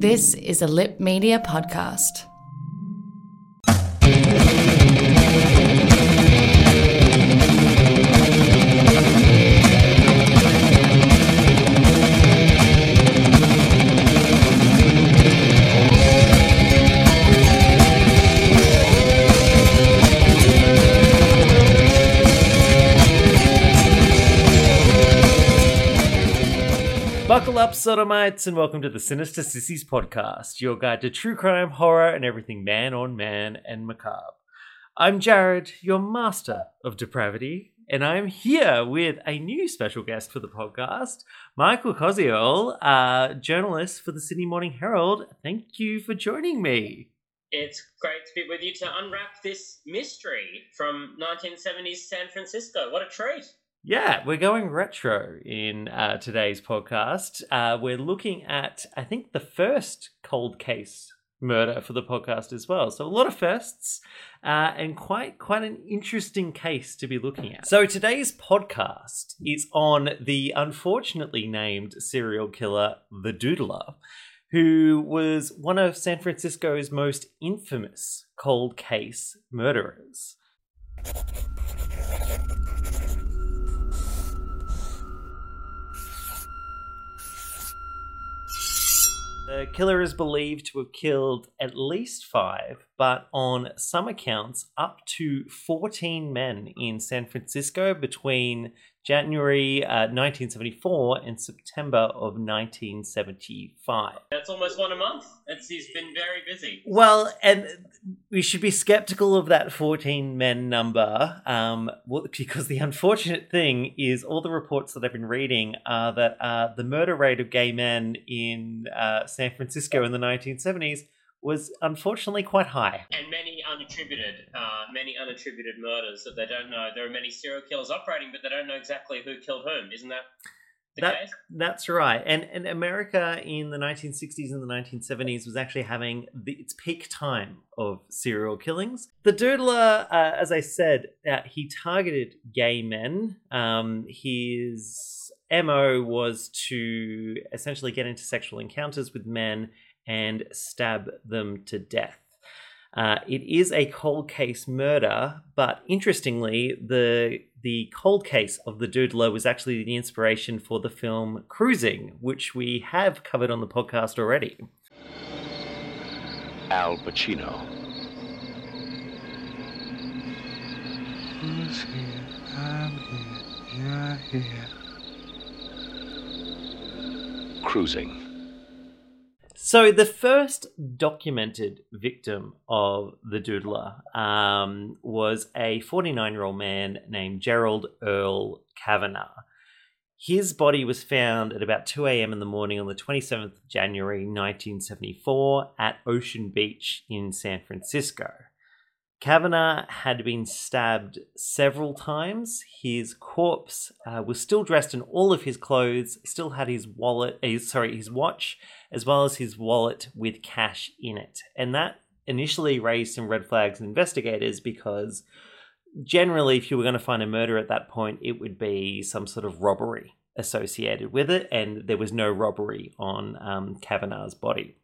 This is a Lip Media podcast. Up, sodomites, and welcome to the Sinister Sissies podcast, your guide to true crime, horror, and everything man on man and macabre. I'm Jarryd, your master of depravity, and I'm here with a new special guest for the podcast, Michael Koziol, uh, journalist for the Sydney Morning Herald. Thank you for joining me. It's great to be with you to unwrap this mystery from 1970s San Francisco. What a treat! Yeah, we're going retro in uh, today's podcast. Uh, we're looking at, I think, the first cold case murder for the podcast as well. So a lot of firsts uh, and quite quite an interesting case to be looking at. So today's podcast is on the unfortunately named serial killer, the Doodler, who was one of San Francisco's most infamous cold case murderers. The killer is believed to have killed at least five, but on some accounts, up to 14 men in San Francisco between January uh, 1974 and September of 1975. That's almost one a month. It's, he's been very busy. Well, and we should be skeptical of that 14 men number um, because the unfortunate thing is all the reports that I've been reading are that uh, the murder rate of gay men in uh, San Francisco in the 1970s was unfortunately quite high. And many unattributed, uh, many unattributed murders that they don't know. There are many serial killers operating, but they don't know exactly who killed whom. Isn't that the That, case? that's right. And, and America in the 1960s and the 1970s was actually having the, its peak time of serial killings. The Doodler, uh, as I said, uh, he targeted gay men. Um, his MO was to essentially get into sexual encounters with men and stab them to death. Uh, it is a cold case murder, but interestingly, the the cold case of the Doodler was actually the inspiration for the film Cruising, which we have covered on the podcast already. Al Pacino. Who's here? I'm here. You're here. Cruising. So the first documented victim of the Doodler um, was a 49-year-old man named Gerald Earl Cavanagh. His body was found at about 2 a.m. in the morning on the 27th of January 1974 at Ocean Beach in San Francisco. Cavanagh had been stabbed several times. His corpse uh, was still dressed in all of his clothes, still had his wallet, uh, sorry, his watch, as well as his wallet with cash in it. And that initially raised some red flags in investigators because generally, if you were going to find a murder at that point, it would be some sort of robbery associated with it, and there was no robbery on um, Cavanagh's body.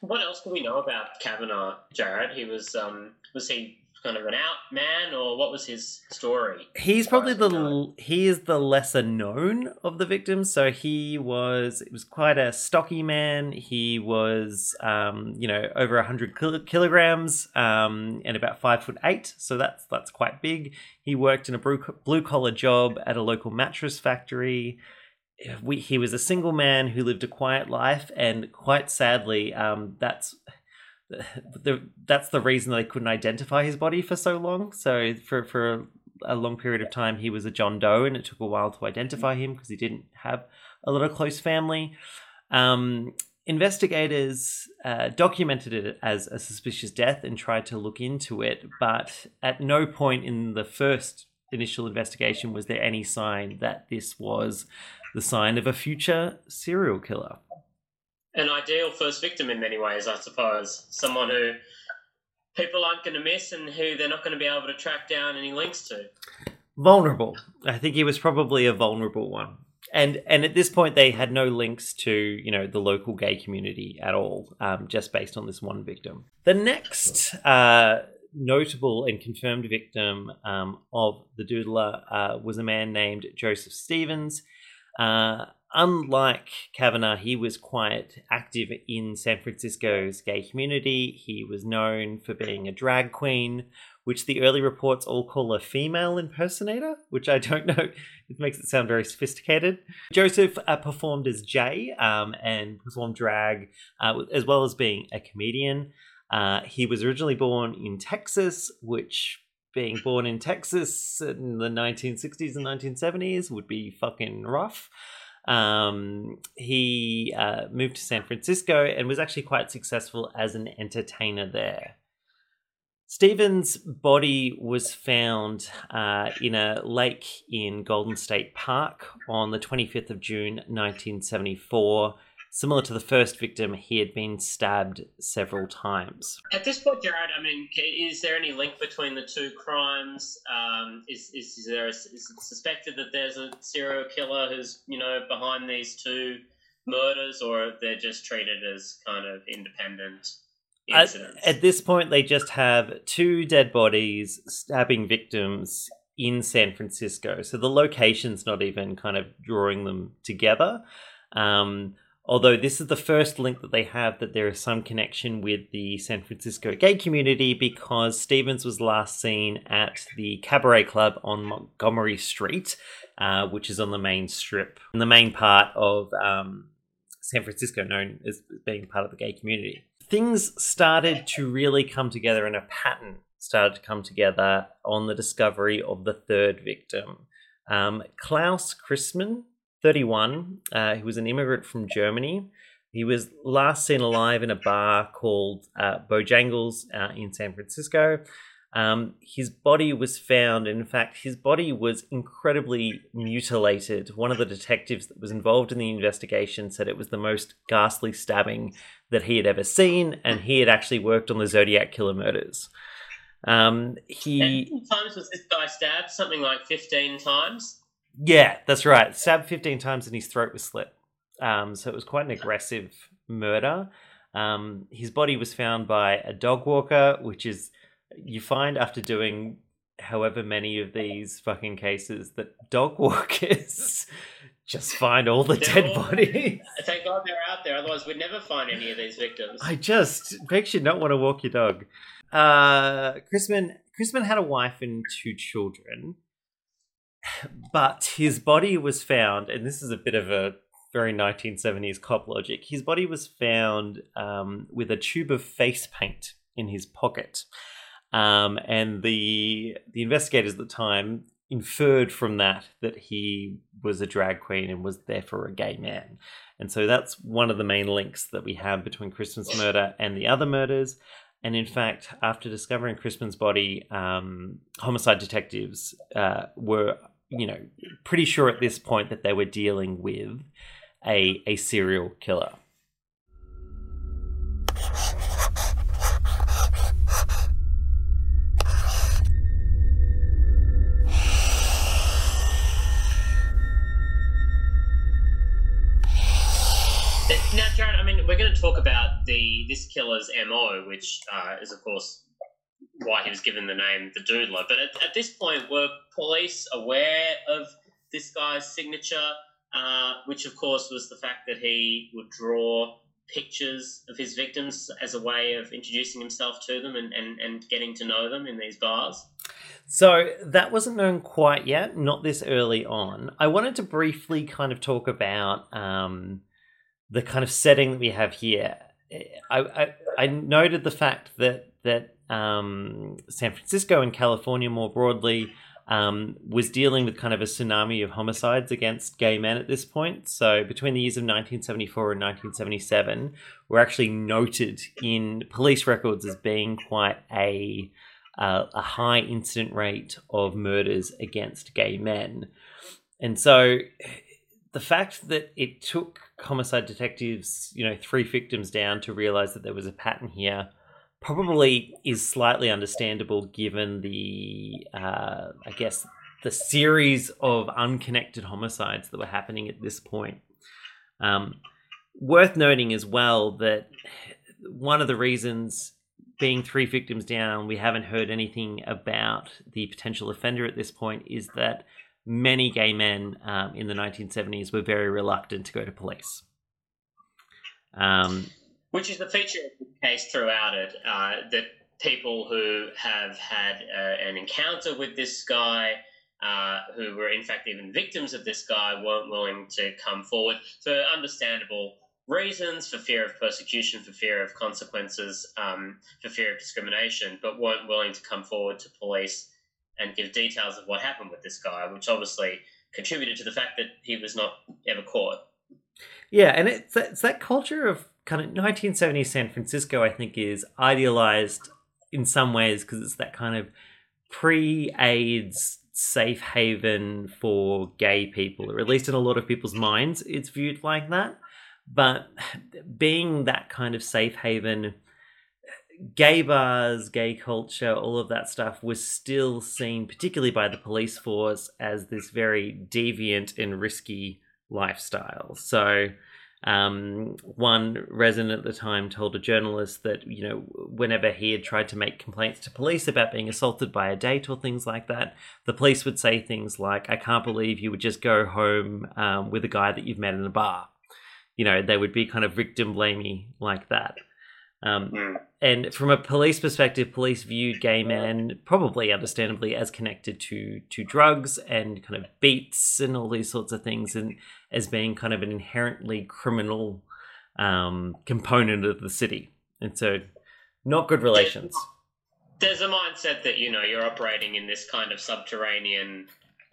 What else do we know about Cavanagh, Jarryd? He was um, was he kind of an out man, or what was his story? He's probably the he is the lesser known of the victims. So he was it was quite a stocky man. He was um, you know over hundred kilograms um, and about five foot eight. So that's that's quite big. He worked in a blue collar job at a local mattress factory. We, he was a single man who lived a quiet life, and quite sadly, um, that's the, that's the reason they couldn't identify his body for so long. So for for a long period of time, he was a John Doe, and it took a while to identify him because he didn't have a lot of close family. Um, investigators uh, documented it as a suspicious death and tried to look into it, but at no point in the first initial investigation was there any sign that this was the sign of a future serial killer an ideal first victim in many ways, I suppose. Someone who people aren't going to miss and who they're not going to be able to track down any links to. Vulnerable. I think he was probably a vulnerable one. And and at this point, they had no links to you know the local gay community at all, um, just based on this one victim. The next uh, notable and confirmed victim um, of the Doodler uh, was a man named Joseph Stevens. Uh, unlike Cavanagh, he was quite active in San Francisco's gay community. He was known for being a drag queen, which the early reports all call a female impersonator, which I don't know. It makes it sound very sophisticated. Joseph uh, performed as Jay um, and performed drag, uh, as well as being a comedian. Uh, he was originally born in Texas, which being born in Texas in the 1960s and 1970s would be fucking rough. Um, he uh, moved to San Francisco and was actually quite successful as an entertainer there. Stevens' body was found uh, in a lake in Golden State Park on the 25th of June 1974 Similar to the first victim, he had been stabbed several times. At this point, Jarryd, I mean, is there any link between the two crimes? Um, is, is, is, there a, is it suspected that there's a serial killer who's you know behind these two murders, or they're just treated as kind of independent? At, at, this point, they just have two dead bodies stabbing victims in San Francisco. So the location's not even kind of drawing them together. Um, Although this is the first link that they have that there is some connection with the San Francisco gay community because Stevens was last seen at the Cabaret Club on Montgomery Street, uh, which is on the main strip, in the main part of um, San Francisco, known as being part of the gay community. Things started to really come together and a pattern started to come together on the discovery of the third victim. Um, Klaus Christmann 31. Uh, he was an immigrant from Germany. He was last seen alive in a bar called uh, Bojangles uh, in San Francisco. Um, his body was found, in fact, his body was incredibly mutilated. One of the detectives that was involved in the investigation said it was the most ghastly stabbing that he had ever seen, and he had actually worked on the Zodiac killer murders. Um, he. How many times was this guy stabbed? Something like 15 times? Yeah, that's right. Stabbed 15 times and his throat was slit. Um, so it was quite an aggressive murder. Um, his body was found by a dog walker, which is, you find after doing however many of these fucking cases that dog walkers just find all the they're dead all, bodies. Thank God they're out there, otherwise we'd never find any of these victims. I just makes you not want to walk your dog. Uh, Chrisman Christmann had a wife and two children but his body was found, and this is a bit of a very 1970s cop logic. His body was found um, with a tube of face paint in his pocket, um, and the the investigators at the time inferred from that that he was a drag queen and was therefore a gay man. And so that's one of the main links that we have between Christmann's murder and the other murders. And in fact, after discovering Christmann's body, um, homicide detectives uh, were, you know, pretty sure at this point that they were dealing with a a serial killer. Now, Jarryd, I mean, we're going to talk about the this killer's MO, which uh, is, of course, why he was given the name the Doodler. But at, at this point, were police aware of this guy's signature, uh, which, of course, was the fact that he would draw pictures of his victims as a way of introducing himself to them and, and, and getting to know them in these bars? So that wasn't known quite yet, not this early on. I wanted to briefly kind of talk about um, the kind of setting that we have here. I, I, I noted the fact that that um, San Francisco and California more broadly um, was dealing with kind of a tsunami of homicides against gay men at this point. So between the years of 1974 and 1977, were actually noted in police records as being quite a uh, a high incident rate of murders against gay men. And so the fact that it took homicide detectives, you know, three victims down to realize that there was a pattern here probably is slightly understandable given the, uh, I guess, the series of unconnected homicides that were happening at this point. Um, worth noting as well that one of the reasons being three victims down, we haven't heard anything about the potential offender at this point, is that many gay men um, in the 1970s were very reluctant to go to police. Um, Which is the feature of the case throughout it uh, that people who have had uh, an encounter with this guy, uh, who were in fact even victims of this guy, weren't willing to come forward for understandable reasons, for fear of persecution, for fear of consequences, um, for fear of discrimination, but weren't willing to come forward to police and give details of what happened with this guy, which obviously contributed to the fact that he was not ever caught. Yeah, and it's it's that culture of kind of 1970s San Francisco, I think, is idealized in some ways because it's that kind of pre AIDS safe haven for gay people, or at least in a lot of people's minds, it's viewed like that. But being that kind of safe haven, gay bars, gay culture, all of that stuff was still seen, particularly by the police force, as this very deviant and risky lifestyle. So, um, one resident at the time told a journalist that, you know, whenever he had tried to make complaints to police about being assaulted by a date or things like that, the police would say things like, I can't believe you would just go home um, with a guy that you've met in a bar. You know, they would be kind of victim blamey like that. Um, Mm. and from a police perspective, police viewed gay men probably understandably as connected to to drugs and kind of beats and all these sorts of things, and as being kind of an inherently criminal um, component of the city. And so, not good relations. There's a mindset that you know you're operating in this kind of subterranean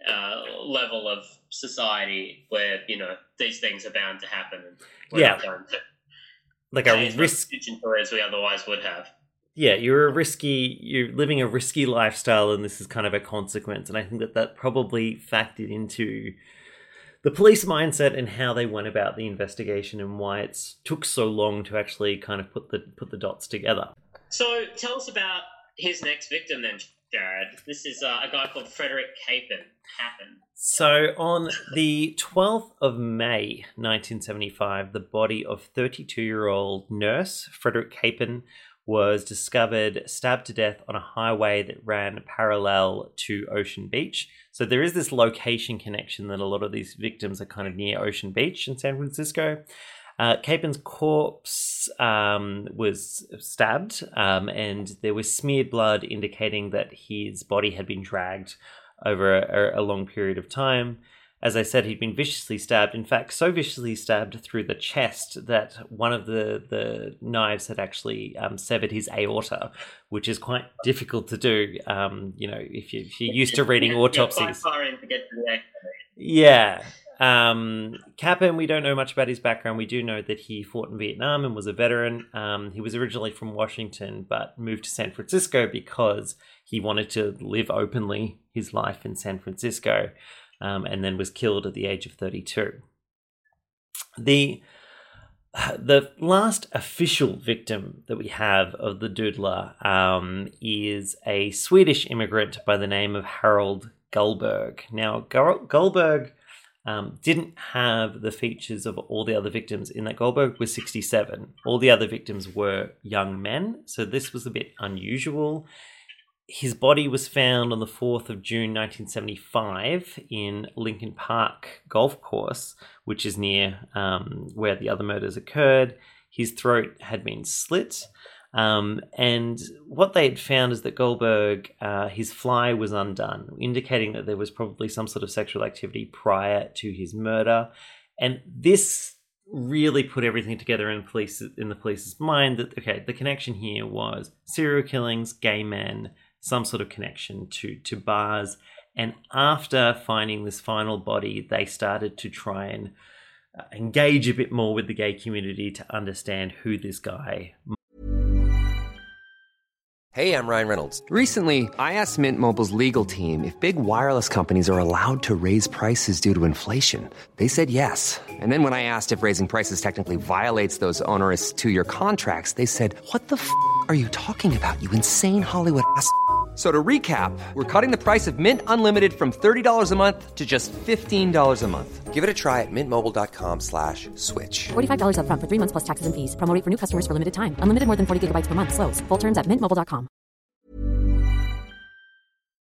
uh, level of society where you know these things are bound to happen. And Yeah. not going to Like a risk. attention to it as we otherwise would have. Yeah, you're a risky. You're living a risky lifestyle, and this is kind of a consequence. And I think that that probably factored into the police mindset and how they went about the investigation and why it took so long to actually kind of put the put the dots together. So tell us about his next victim, then, Jarryd. This is uh, a guy called Frederick Capin. Capin. So on the 12th of May 1975, the body of 32-year-old nurse Frederick Capin was discovered stabbed to death on a highway that ran parallel to Ocean Beach. So there is this location connection that a lot of these victims are kind of near Ocean Beach in San Francisco. Uh, corpse um, was stabbed, um, and there was smeared blood indicating that his body had been dragged over a, a long period of time. As I said, he'd been viciously stabbed. In fact, so viciously stabbed through the chest that one of the, the knives had actually um, severed his aorta, which is quite difficult to do. Um, you know, if, you, if you're used to reading autopsies. far in to get to the X. Yeah. um, Capin, we don't know much about his background. We do know that he fought in Vietnam and was a veteran. Um, he was originally from Washington, but moved to San Francisco because he wanted to live openly his life in San Francisco, um, and then was killed at the age of 32. The the last official victim that we have of the doodler um, is a Swedish immigrant by the name of Harald Gullberg. Now, Gullberg um, didn't have the features of all the other victims in that Gullberg was 67. All the other victims were young men, so this was a bit unusual. His body was found on the 4th of June 1975 in Lincoln Park Golf Course, which is near um, where the other murders occurred. His throat had been slit. Um, and what they had found is that Gullberg, uh, his fly was undone, indicating that there was probably some sort of sexual activity prior to his murder. And this really put everything together in police in the police's mind that okay, the connection here was serial killings, gay men, some sort of connection to to bars. And after finding this final body, they started to try and uh, engage a bit more with the gay community to understand who this guy Hey, I'm Ryan Reynolds. Recently, I asked Mint Mobile's legal team if big wireless companies are allowed to raise prices due to inflation. They said yes. And then when I asked if raising prices technically violates those onerous two year contracts, they said, What the f are you talking about, you insane Hollywood ass? So to recap, we're cutting the price of Mint Unlimited from $30 a month to just $15 a month. Give it a try at mintmobile.com slash switch. $45 up front for three months plus taxes and fees. Promoting for new customers for limited time. Unlimited more than 40 gigabytes per month. Slows. Full terms at mintmobile.com.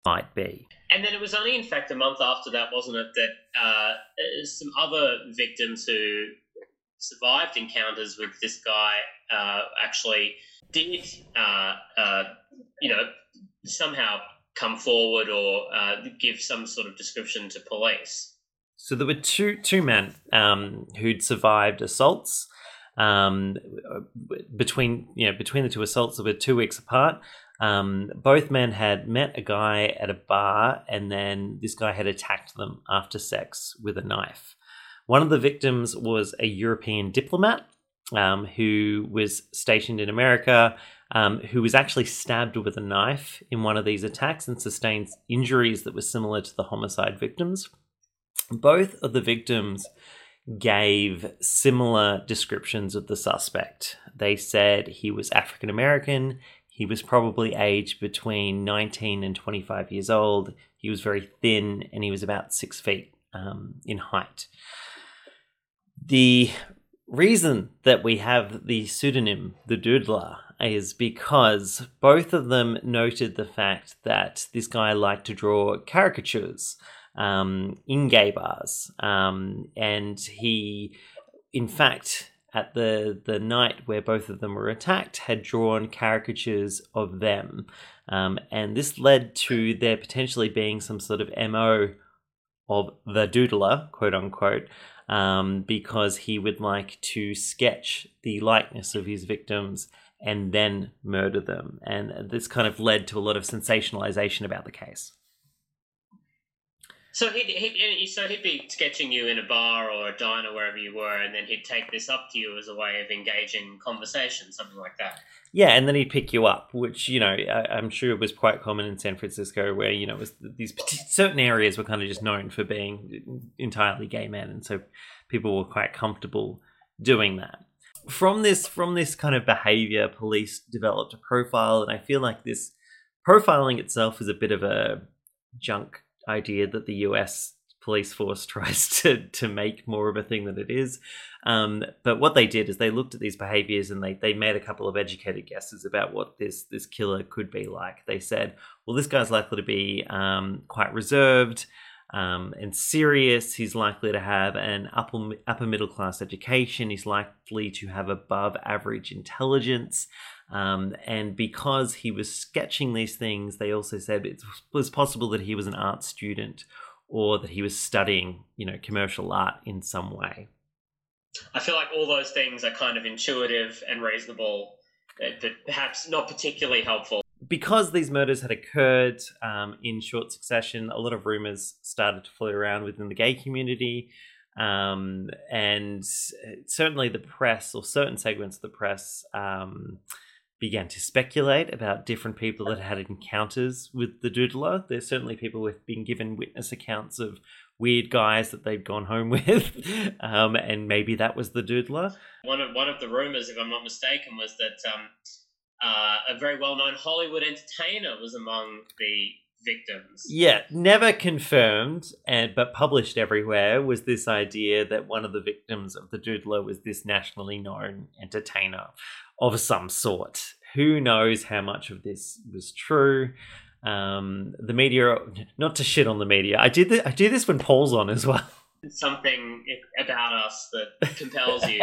Might be. And then it was only, in fact, a month after that, wasn't it, that uh, some other victims who survived encounters with this guy uh, actually did, uh, uh you know, somehow come forward or uh, give some sort of description to police. So there were two two men um, who'd survived assaults. Um, between you know between the two assaults, that were two weeks apart. Um, both men had met a guy at a bar, and then this guy had attacked them after sex with a knife. One of the victims was a European diplomat um, who was stationed in America um, who was actually stabbed with a knife in one of these attacks and sustained injuries that were similar to the homicide victims. Both of the victims gave similar descriptions of the suspect. They said he was African American, he was probably aged between 19 and 25 years old, he was very thin, and he was about six feet um, in height. The reason that we have the pseudonym, the Doodler, is because both of them noted the fact that this guy liked to draw caricatures um, in gay bars. Um, and he, in fact, at the, the night where both of them were attacked, had drawn caricatures of them. Um, and this led to there potentially being some sort of MO of the doodler, quote unquote, um, because he would like to sketch the likeness of his victims and then murder them. And this kind of led to a lot of sensationalization about the case. So he'd, he'd, uh, so he'd be sketching you in a bar or a diner wherever you were, and then he'd take this up to you as a way of engaging conversation, something like that. Yeah, and then he'd pick you up, which you know I, am sure it was quite common in San Francisco, where you know was these certain areas were kind of just known for being entirely gay men, and so people were quite comfortable doing that from this from this kind of behavior, police developed a profile, and I feel like this profiling itself is a bit of a junk idea that the US police force tries to to make more of a thing than it is. Um, but what they did is they looked at these behaviors and they they made a couple of educated guesses about what this this killer could be like. They said, well, this guy's likely to be um, quite reserved um, and serious. He's likely to have an upper, upper middle class education. He's likely to have above average intelligence. Um, and because he was sketching these things, they also said it was possible that he was an art student or that he was studying, you know, commercial art in some way. I feel like all those things are kind of intuitive and reasonable, but perhaps not particularly helpful because these murders had occurred um, in short succession, a lot of rumors started to float around within the gay community. Um, and certainly the press, or certain segments of the press, um, began to speculate about different people that had encounters with the doodler. There's certainly people who've been given witness accounts of weird guys that they've gone home with, um, and maybe that was the doodler. One of one of the rumors, if I'm not mistaken, was that um, uh, a very well-known Hollywood entertainer was among the victims. Yeah, never confirmed, and but published everywhere was this idea that one of the victims of the doodler was this nationally known entertainer of some sort. Who knows how much of this was true? Um, the media, not to shit on the media. I did. I do this when Paul's on as well. Something about us that compels you.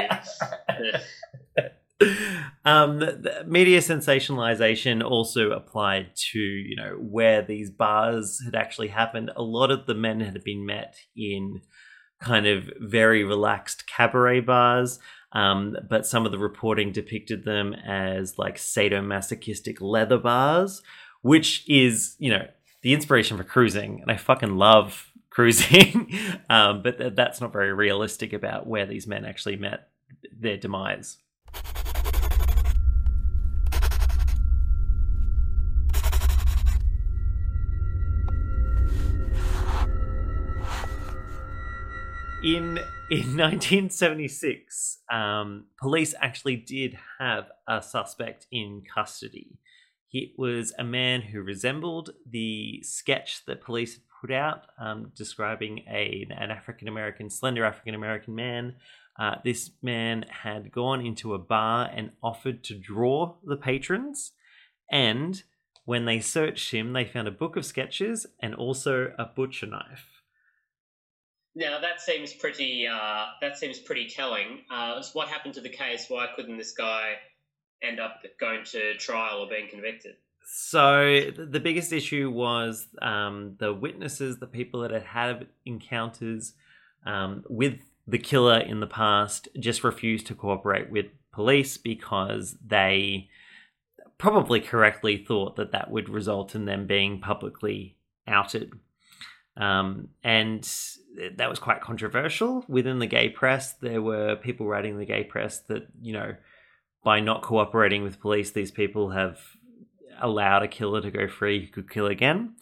um, media sensationalization also applied to you know where these bars had actually happened. A lot of the men had been met in kind of very relaxed cabaret bars. Um, but some of the reporting depicted them as like sadomasochistic leather bars, which is, you know, the inspiration for cruising. And I fucking love cruising. um, but th- that's not very realistic about where these men actually met their demise. In in 1976, um, police actually did have a suspect in custody. It was a man who resembled the sketch that police had put out, um, describing a, an African American, slender African American man. Uh, this man had gone into a bar and offered to draw the patrons, and when they searched him, they found a book of sketches and also a butcher knife. Now that seems pretty. Uh, that seems pretty telling. Uh, what happened to the case? Why couldn't this guy end up going to trial or being convicted? So the biggest issue was um, the witnesses, the people that had had encounters um, with the killer in the past, just refused to cooperate with police because they probably correctly thought that that would result in them being publicly outed. Um, and that was quite controversial within the gay press. There were people writing in the gay press that, you know, by not cooperating with police, these people have allowed a killer to go free who could kill again.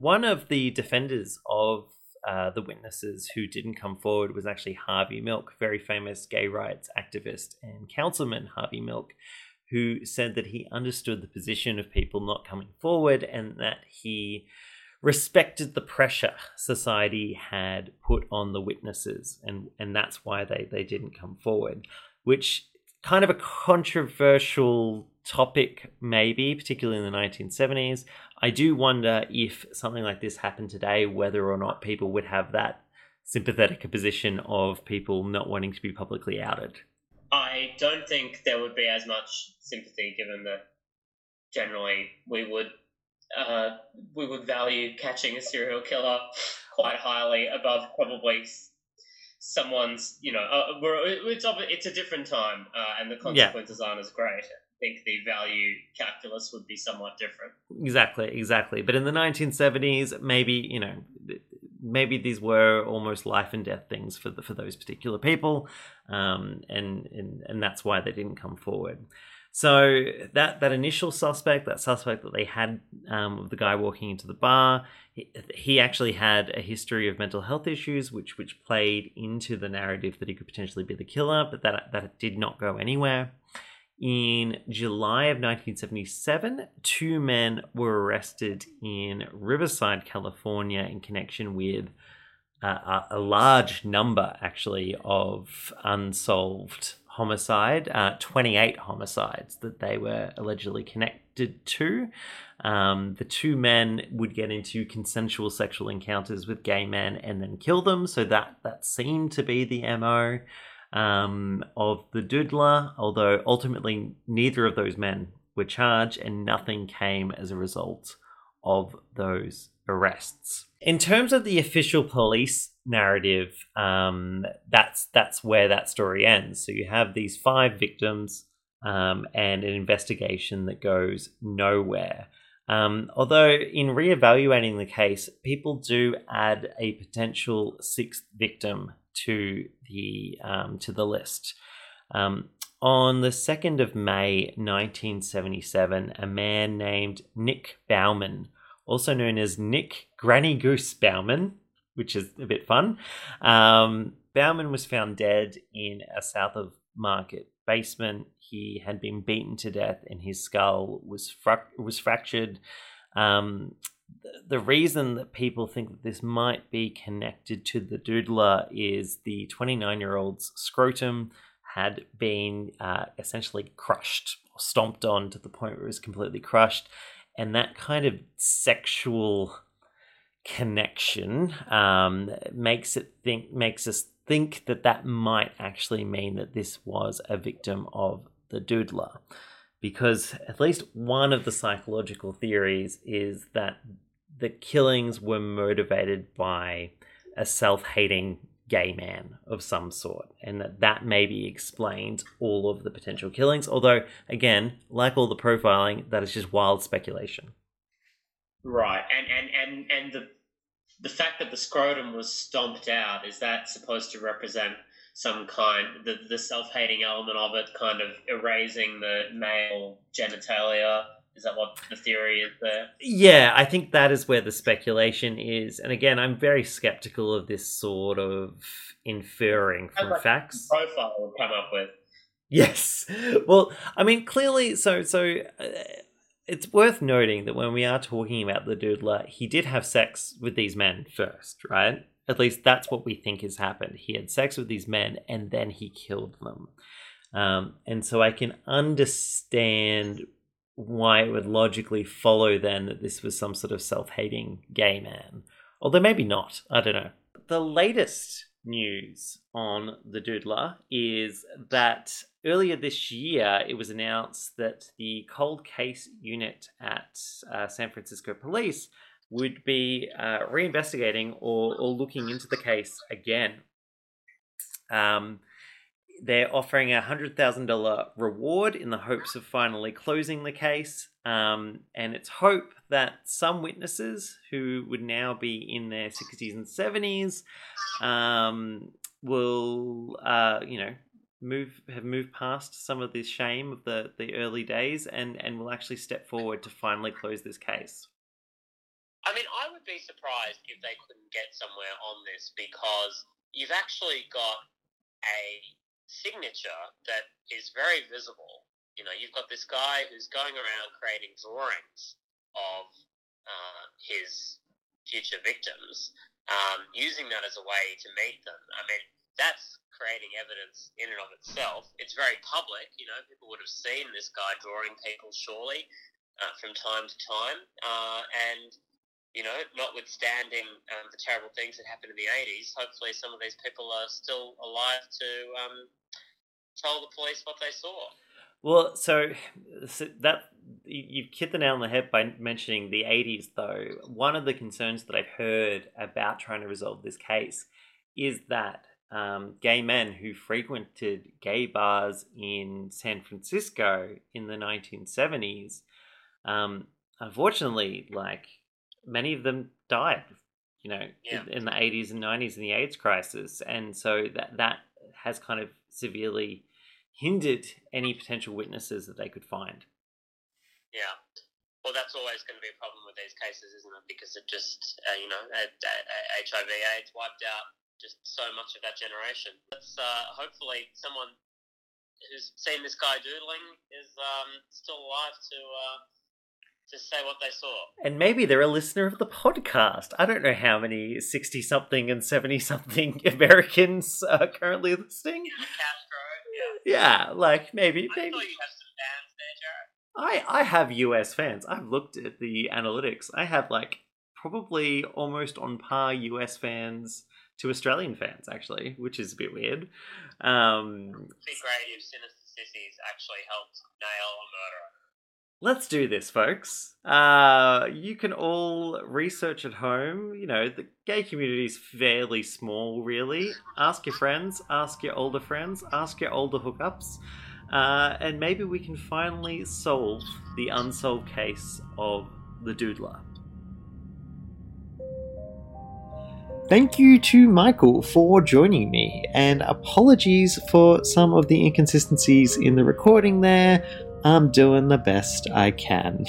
One of the defenders of uh, the witnesses who didn't come forward was actually Harvey Milk, very famous gay rights activist and councilman Harvey Milk, who said that he understood the position of people not coming forward and that he respected the pressure society had put on the witnesses, and and that's why they they didn't come forward, which kind of a controversial topic maybe particularly in the 1970s i do wonder if something like this happened today whether or not people would have that sympathetic position of people not wanting to be publicly outed. I don't think there would be as much sympathy given that generally we would uh, we would value catching a serial killer quite highly above probably someone's. You know, uh, it's it's a different time, uh, and the consequences yeah. aren't as great. I think the value calculus would be somewhat different. Exactly, exactly. But in the 1970s, maybe you know, maybe these were almost life and death things for the, for those particular people, um, and and and that's why they didn't come forward. So that that initial suspect, that suspect that they had um, the guy walking into the bar, he, he, actually had a history of mental health issues, which which played into the narrative that he could potentially be the killer, but that that did not go anywhere. In July of 1977, two men were arrested in Riverside, California, in connection with uh, a, a large number, actually, of unsolved homicide, uh, 28 homicides that they were allegedly connected to. Um, the two men would get into consensual sexual encounters with gay men and then kill them. So that that seemed to be the mo um, of the doodler. Although ultimately neither of those men were charged, and nothing came as a result of those arrests. In terms of the official police narrative, um, that's that's where that story ends. So you have these five victims um, and an investigation that goes nowhere. Um, although, in re-evaluating the case, people do add a potential sixth victim to the um, to the list. Um, on the 2nd of May 1977, a man named Nick Bauman, also known as Nick Granny Goose Bauman, which is a bit fun, um, Bauman was found dead in a South of Market basement. He had been beaten to death, and his skull was fra- was fractured. Um, the reason that people think that this might be connected to the doodler is the 29 year old's scrotum had been uh, essentially crushed or stomped on to the point where it was completely crushed. And that kind of sexual connection um, makes it think makes us think that that might actually mean that this was a victim of the doodler because at least one of the psychological theories is that the killings were motivated by a self-hating gay man of some sort, and that that maybe explains all of the potential killings. Although, again, like all the profiling, that is just wild speculation. Right, and and and and the the fact that the scrotum was stomped out is that supposed to represent some kind the the self hating element of it, kind of erasing the male genitalia is that what the theory is there? Yeah, I think that is where the speculation is. And again, I'm very skeptical of this sort of inferring from like facts. Profile come up with. Yes. Well, I mean, clearly, so so. Uh, it's worth noting that when we are talking about the doodler, he did have sex with these men first, right? At least that's what we think has happened. He had sex with these men and then he killed them. Um, and so I can understand why it would logically follow then that this was some sort of self hating gay man. Although maybe not. I don't know. The latest news on the Doodler is that earlier this year it was announced that the cold case unit at uh, San Francisco Police would be uh, reinvestigating or, or looking into the case again. Um, they're offering a hundred thousand dollar reward in the hopes of finally closing the case. Um, and it's hope that some witnesses who would now be in their sixties and seventies um, will, uh, you know, move have moved past some of the shame of the the early days and and will actually step forward to finally close this case. I mean, I would be surprised if they couldn't get somewhere on this because you've actually got a signature that is very visible. You know, you've got this guy who's going around creating drawings of uh, his future victims, um, using that as a way to meet them. I mean, that's creating evidence in and of itself. It's very public. You know, people would have seen this guy drawing people, surely, uh, from time to time. Uh, and you know, notwithstanding um, the terrible things that happened in the 80s, hopefully some of these people are still alive to um, tell the police what they saw. Well, so, so that you've hit the nail on the head by mentioning the 80s, though. One of the concerns that I've heard about trying to resolve this case is that um, gay men who frequented gay bars in San Francisco in the 1970s, um, unfortunately, like many of them died, you know, Yeah. in, the 80s and 90s in the AIDS crisis. And so that, that has kind of severely hindered any potential witnesses that they could find. Yeah. Well, that's always going to be a problem with these cases, isn't it? Because it just, uh, you know, uh, HIV/AIDS wiped out just so much of that generation. Let's uh, hopefully someone who's seen this guy doodling is um, still alive to uh, to say what they saw. And maybe they're a listener of the podcast. I don't know how many 60 something and 70 something Americans are currently listening. Castro, yeah. Yeah, like maybe, I maybe. thought you have some fans there, Jarryd. I, I have US fans. I've looked at the analytics. I have like probably almost on par US fans to Australian fans, actually, which is a bit weird. Um, It'd be great if Sinister Sissies actually helped nail a murderer. let's do this, folks. Uh, you can all research at home. You know, the gay community is fairly small, really. Ask your friends, ask your older friends, ask your older hookups. Uh, and maybe we can finally solve the unsolved case of the Doodler. Thank you to Michael for joining me, and apologies for some of the inconsistencies in the recording there. I'm doing the best I can.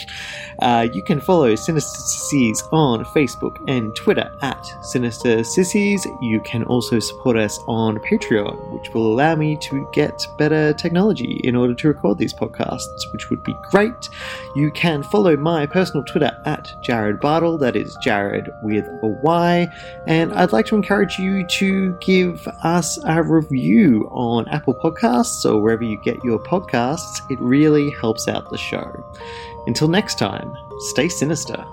Uh, you can follow Sinister Sissies on Facebook and Twitter at Sinister Sissies. You can also support us on Patreon, which will allow me to get better technology in order to record these podcasts, which would be great. You can follow my personal Twitter at Jarryd Bartle, that is Jarryd with a Y, and I'd like to encourage you to give us a review on Apple Podcasts or wherever you get your podcasts. It really helps out the show. Until next time, stay sinister.